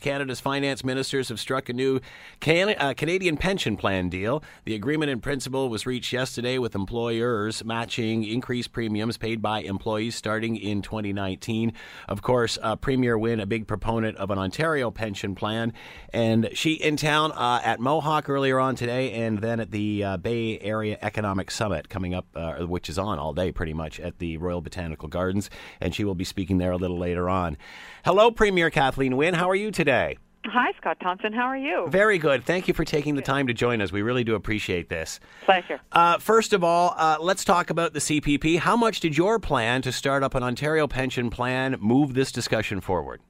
Canada's finance ministers have struck a new Can- uh, Canadian pension plan deal. The agreement in principle was reached yesterday with employers matching increased premiums paid by employees starting in 2019. Of course, uh, Premier Wynne, a big proponent of an Ontario pension plan, and she in town uh, at Mohawk earlier on today, and then at the uh, Bay Area Economic Summit coming up, uh, which is on all day pretty much at the Royal Botanical Gardens, and she will be speaking there a little later on. Hello, Premier Kathleen Wynne. How are you today? Today? Hi, Scott Thompson. How are you? Very good. Thank you for taking the time to join us. We really do appreciate this. Pleasure. Uh, first of all, uh, let's talk about the CPP. How much did your plan to start up an Ontario pension plan move this discussion forward?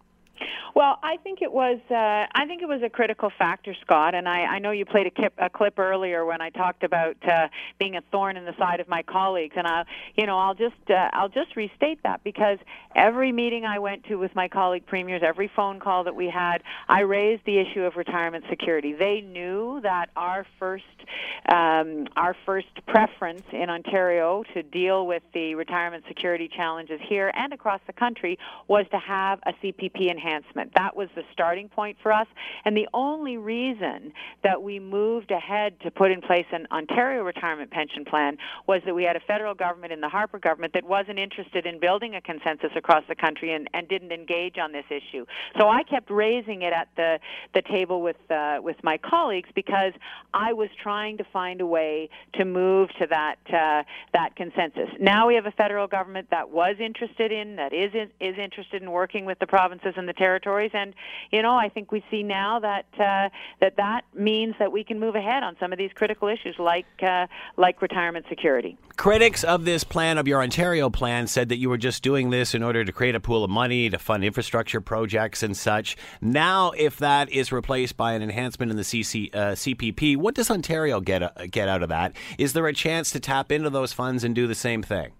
Well, I think it was. Uh, I think it was a critical factor, Scott. And I, I know you played a clip, a clip earlier when I talked about uh, being a thorn in the side of my colleagues. And I, you know, I'll just, uh, I'll just restate that because every meeting I went to with my colleague premiers, every phone call that we had, I raised the issue of retirement security. They knew that our first, um, our first preference in Ontario to deal with the retirement security challenges here and across the country was to have a CPP enhancement. That was the starting point for us. And the only reason that we moved ahead to put in place an Ontario retirement pension plan was that we had a federal government in the Harper government that wasn't interested in building a consensus across the country and, and didn't engage on this issue. So I kept raising it at the, the table with, uh, with my colleagues because I was trying to find a way to move to that, uh, that consensus. Now we have a federal government that was interested in, that is, is interested in working with the provinces and the territories. And you know, I think we see now that uh, that that means that we can move ahead on some of these critical issues, like uh, like retirement security. Critics of this plan, of your Ontario plan, said that you were just doing this in order to create a pool of money to fund infrastructure projects and such. Now, if that is replaced by an enhancement in the CC, uh, CPP, what does Ontario get uh, get out of that? Is there a chance to tap into those funds and do the same thing?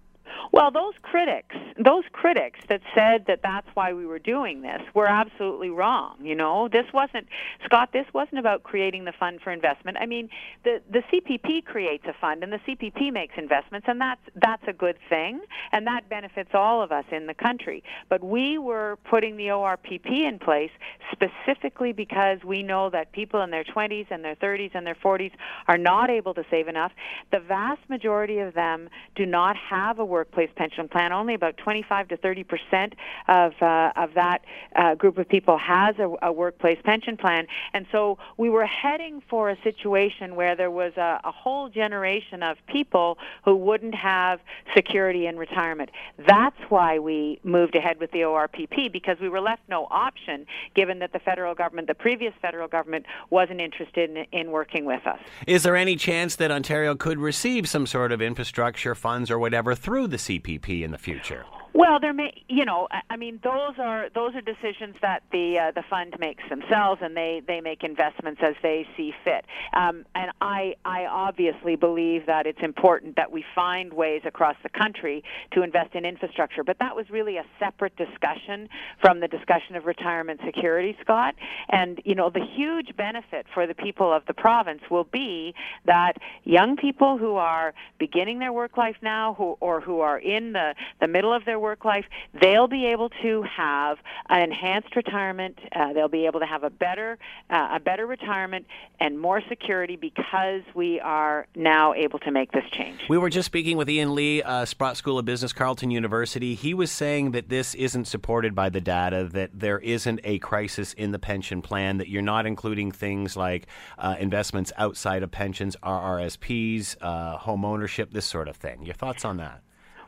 Well, those critics, those critics that said that that's why we were doing this were absolutely wrong. You know, this wasn't Scott. This wasn't about creating the fund for investment. I mean, the the CPP creates a fund, and the CPP makes investments, and that's that's a good thing, and that benefits all of us in the country. But we were putting the ORPP in place specifically because we know that people in their 20s and their 30s and their 40s are not able to save enough. The vast majority of them do not have a workplace workplace pension plan. Only about 25 to 30 percent of uh, of that uh, group of people has a, a workplace pension plan, and so we were heading for a situation where there was a, a whole generation of people who wouldn't have security in retirement. That's why we moved ahead with the ORPP because we were left no option, given that the federal government, the previous federal government, wasn't interested in, in working with us. Is there any chance that Ontario could receive some sort of infrastructure funds or whatever through the CPP in the future? Well, there may, you know, I mean, those are those are decisions that the uh, the fund makes themselves, and they they make investments as they see fit. Um, and I I obviously believe that it's important that we find ways across the country to invest in infrastructure. But that was really a separate discussion from the discussion of retirement security, Scott. And you know, the huge benefit for the people of the province will be that young people who are beginning their work life now, who or who are in the the middle of their their work life, they'll be able to have an enhanced retirement. Uh, they'll be able to have a better uh, a better retirement and more security because we are now able to make this change. We were just speaking with Ian Lee, uh, Sprott School of Business, Carleton University. He was saying that this isn't supported by the data, that there isn't a crisis in the pension plan, that you're not including things like uh, investments outside of pensions, RRSPs, uh, home ownership, this sort of thing. Your thoughts on that?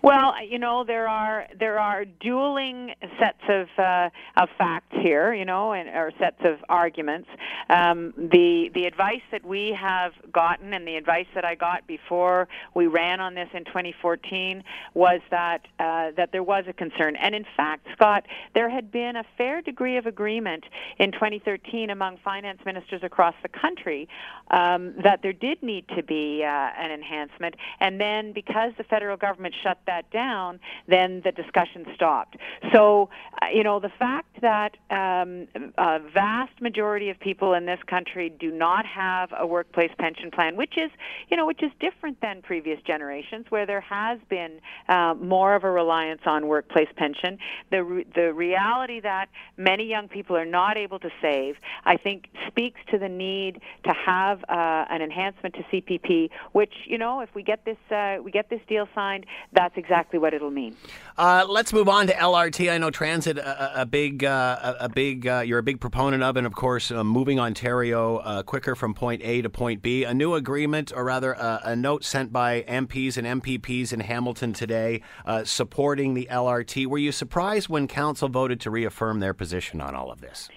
Well, you know there are there are dueling sets of uh, of facts here, you know, and or sets of arguments. Um, the the advice that we have gotten and the advice that I got before we ran on this in 2014 was that uh, that there was a concern, and in fact, Scott, there had been a fair degree of agreement in 2013 among finance ministers across the country um, that there did need to be uh, an enhancement, and then because the federal government shut that down, then the discussion stopped. So, you know, the fact that um, a vast majority of people in this country do not have a workplace pension plan, which is, you know, which is different than previous generations, where there has been uh, more of a reliance on workplace pension. The re- the reality that many young people are not able to save, I think, speaks to the need to have uh, an enhancement to CPP, which, you know, if we get this uh, we get this deal signed, that's exactly what it'll mean. Uh, let's move on to LRT. I know transit a, a big uh, a big uh, you're a big proponent of, and of course, uh, moving Ontario uh, quicker from point A to point B. A new agreement, or rather, a note sent by MPs and MPPs in Hamilton today supporting the LRT. Were you surprised when Council voted to reaffirm their position on all of this?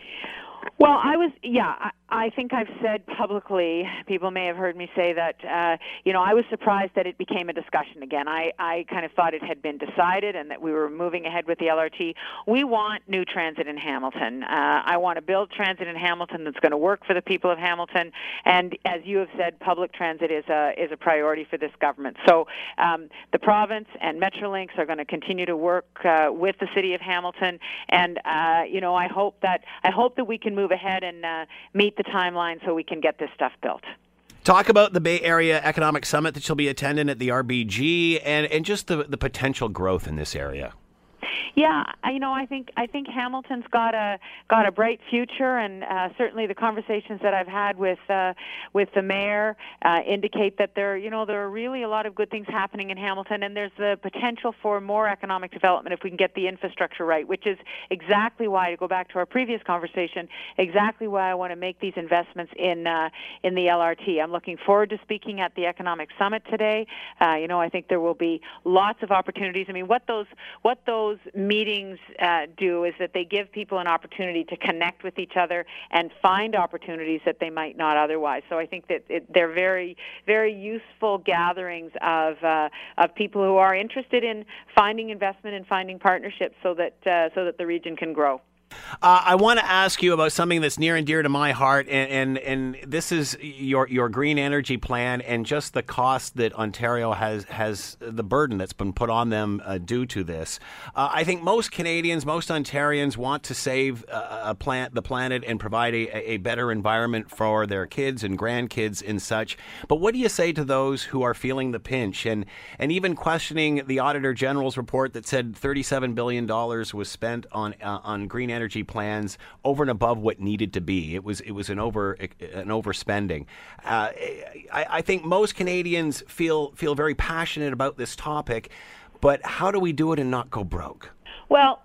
Well, I was, yeah, I, think I've said publicly, people may have heard me say that, uh, you know, I was surprised that it became a discussion again. I, I kind of thought it had been decided and that we were moving ahead with the LRT. We want new transit in Hamilton. Uh, I want to build transit in Hamilton that's going to work for the people of Hamilton. And as you have said, public transit is a, is a priority for this government. So um, the province and Metrolinx are going to continue to work uh, with the city of Hamilton. And, uh, you know, I hope that, I hope that we can move move ahead and uh, meet the timeline so we can get this stuff built. Talk about the Bay Area Economic Summit that you'll be attending at the RBG and, and just the, the potential growth in this area. Yeah, you know, I think I think Hamilton's got a got a bright future, and uh, certainly the conversations that I've had with uh, with the mayor uh, indicate that there, you know, there are really a lot of good things happening in Hamilton, and there's the potential for more economic development if we can get the infrastructure right, which is exactly why to go back to our previous conversation, exactly why I want to make these investments in uh, in the LRT. I'm looking forward to speaking at the economic summit today. Uh, you know, I think there will be lots of opportunities. I mean, what those what those meetings uh, do is that they give people an opportunity to connect with each other and find opportunities that they might not otherwise. So I think that it, they're very, very useful gatherings of uh, of people who are interested in finding investment and finding partnerships, so that uh, so that the region can grow. Uh, I want to ask you about something that's near and dear to my heart, and, and, and this is your your green energy plan and just the cost that Ontario has has the burden that's been put on them uh, due to this. Uh, I think most Canadians, most Ontarians, want to save uh, a plant the planet and provide a, a better environment for their kids and grandkids and such. But what do you say to those who are feeling the pinch and and even questioning the Auditor General's report that said thirty seven billion dollars was spent on uh, on green energy energy plans over and above what needed to be. It was it was an over an overspending. Uh, I, I think most Canadians feel feel very passionate about this topic, but how do we do it and not go broke? Well,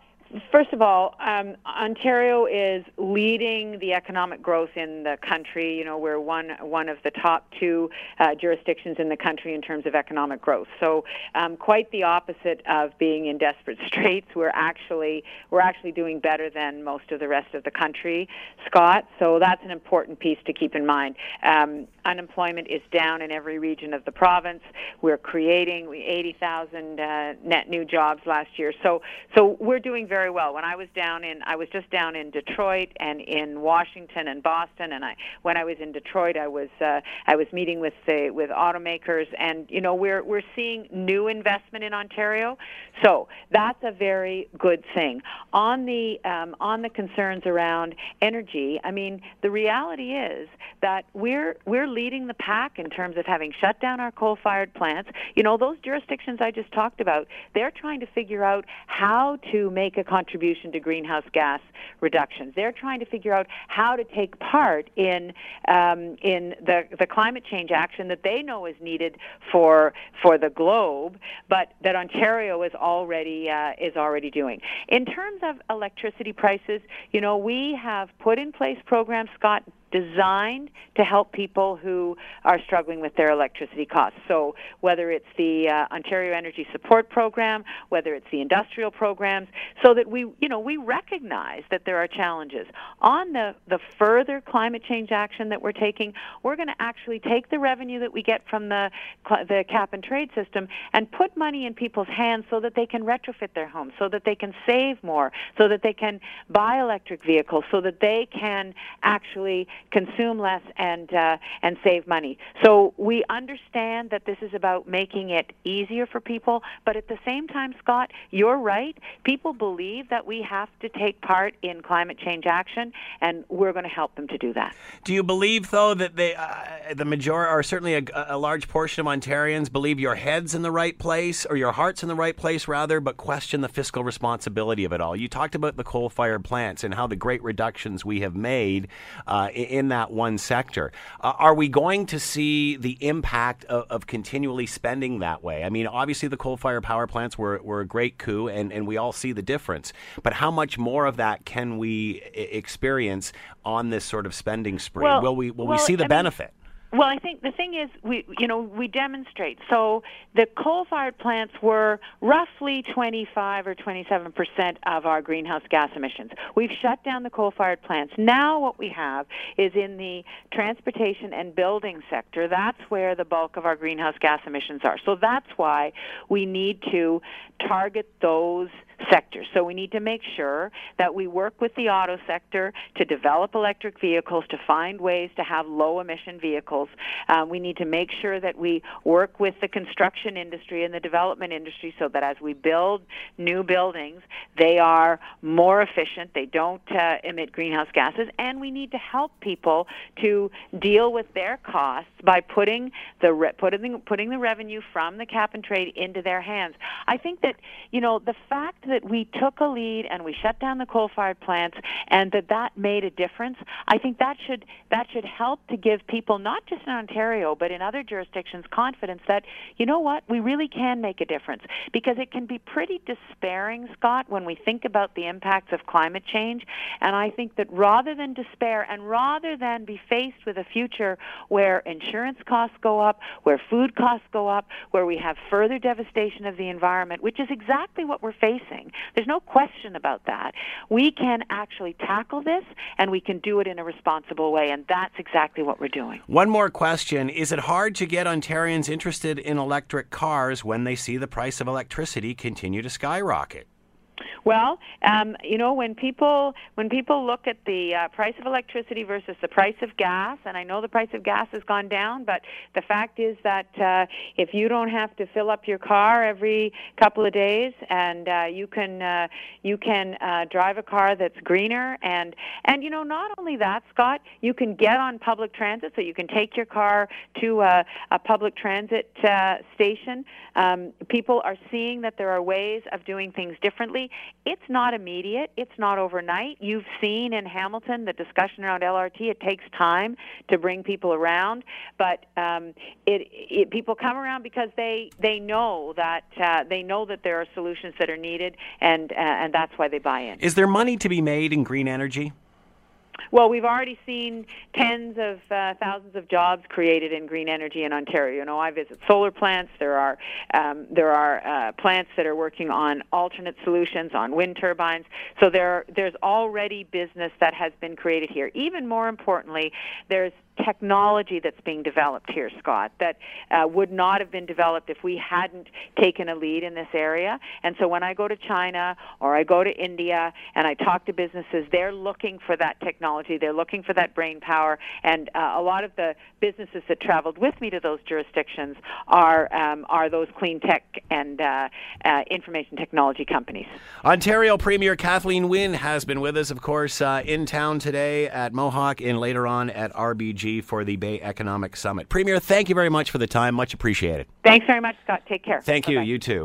First of all, um, Ontario is leading the economic growth in the country. You know, we're one one of the top two uh, jurisdictions in the country in terms of economic growth. So, um, quite the opposite of being in desperate straits. We're actually we're actually doing better than most of the rest of the country, Scott. So that's an important piece to keep in mind. Um, unemployment is down in every region of the province. We're creating 80,000 uh, net new jobs last year. So so we're doing very very well. When I was down in, I was just down in Detroit and in Washington and Boston, and I when I was in Detroit, I was uh, I was meeting with the with automakers, and you know we're we're seeing new investment in Ontario, so that's a very good thing. On the um, on the concerns around energy, I mean the reality is that we're we're leading the pack in terms of having shut down our coal-fired plants. You know those jurisdictions I just talked about, they're trying to figure out how to make a contribution to greenhouse gas reductions. They're trying to figure out how to take part in um, in the the climate change action that they know is needed for for the globe, but that Ontario is already uh, is already doing. In terms of electricity prices, you know, we have put in place programs, Scott, designed to help people who are struggling with their electricity costs. So whether it's the uh, Ontario Energy Support Program, whether it's the industrial programs, so that we, you know, we recognize that there are challenges. On the, the further climate change action that we're taking, we're going to actually take the revenue that we get from the, the cap and trade system and put money in people's hands so that they can retrofit their homes, so that they can save more, so that they can buy electric vehicles, so that they can actually consume less and uh, and save money. So we understand that this is about making it easier for people, but at the same time, Scott, you're right. People believe that we have to take part in climate change action, and we're going to help them to do that. Do you believe, though, that they, uh, the majority, or certainly a, a large portion of Ontarians, believe your head's in the right place or your heart's in the right place, rather, but question the fiscal responsibility of it all? You talked about the coal-fired plants and how the great reductions we have made uh, in that one sector. Uh, are we going to see the impact of, of, continually spending that way? I mean, obviously the coal-fired power plants were, were a great coup, and, and we all see the difference. But how much more of that can we experience on this sort of spending spree? Well, will we will well, we see the I benefit? Mean, well, I think the thing is, we you know we demonstrate. So the coal-fired plants were roughly 25 or 27 percent of our greenhouse gas emissions. We've shut down the coal-fired plants. Now what we have is in the transportation and building sector. That's where the bulk of our greenhouse gas emissions are. So that's why we need to target those sectors. So we need to make sure that we work with the auto sector to develop electric vehicles, to find ways to have low emission vehicles. Um, we need to make sure that we work with the construction industry and the development industry so that as we build new buildings, they are more efficient, they don't uh, emit greenhouse gases, and we need to help people to deal with their costs by putting the re- putting putting the revenue from the cap and trade into their hands. I think that you know the fact that we took a lead and we shut down the coal-fired plants and that that made a difference, I think that should that should help to give people not just in Ontario but in other jurisdictions confidence that you know what, we really can make a difference. Because it can be pretty despairing, Scott, when we think about the impacts of climate change, and I think that rather than despair and rather than be faced with a future where insurance costs go up, where food costs go up, where we have further devastation of the environment, which is exactly what we're facing there's no question about that. We can actually tackle this and we can do it in a responsible way, and that's exactly what we're doing. One more question Is it hard to get Ontarians interested in electric cars when they see the price of electricity continue to skyrocket? Well, um, you know, when people when people look at the uh, price of electricity versus the price of gas, and I know the price of gas has gone down, but the fact is that uh, if you don't have to fill up your car every couple of days, and uh, you can uh, you can uh, drive a car that's greener, and and you know, not only that, Scott, you can get on public transit, so you can take your car to a, a public transit uh, station. Um, people are seeing that there are ways of doing things differently it's not immediate. It's not overnight. You've seen in Hamilton the discussion around LRT. It takes time to bring people around, but um, it, it, people come around because they they know that uh, they know that there are solutions that are needed, and uh, and that's why they buy in. Is there money to be made in green energy? Well, we've already seen tens of uh, thousands of jobs created in green energy in Ontario. You know, I visit solar plants. There are um, there are uh, plants that are working on alternate solutions on wind turbines. So there there's already business that has been created here. Even more importantly, there's technology that's being developed here, Scott, that uh, would not have been developed if we hadn't taken a lead in this area. And so when I go to China or I go to India and I talk to businesses, they're looking for that technology. They're looking for that brain power. And uh, a lot of the businesses that traveled with me to those jurisdictions are um, are those clean tech and uh, uh information technology companies. Ontario Premier Kathleen Wynne has been with us, of course, uh, in town today at Mohawk and later on at RBG for the Bay Economic Summit. Premier, thank you very much for the time. Much appreciated. Thanks very much, Scott. Take care. Thank Bye-bye. you. You too.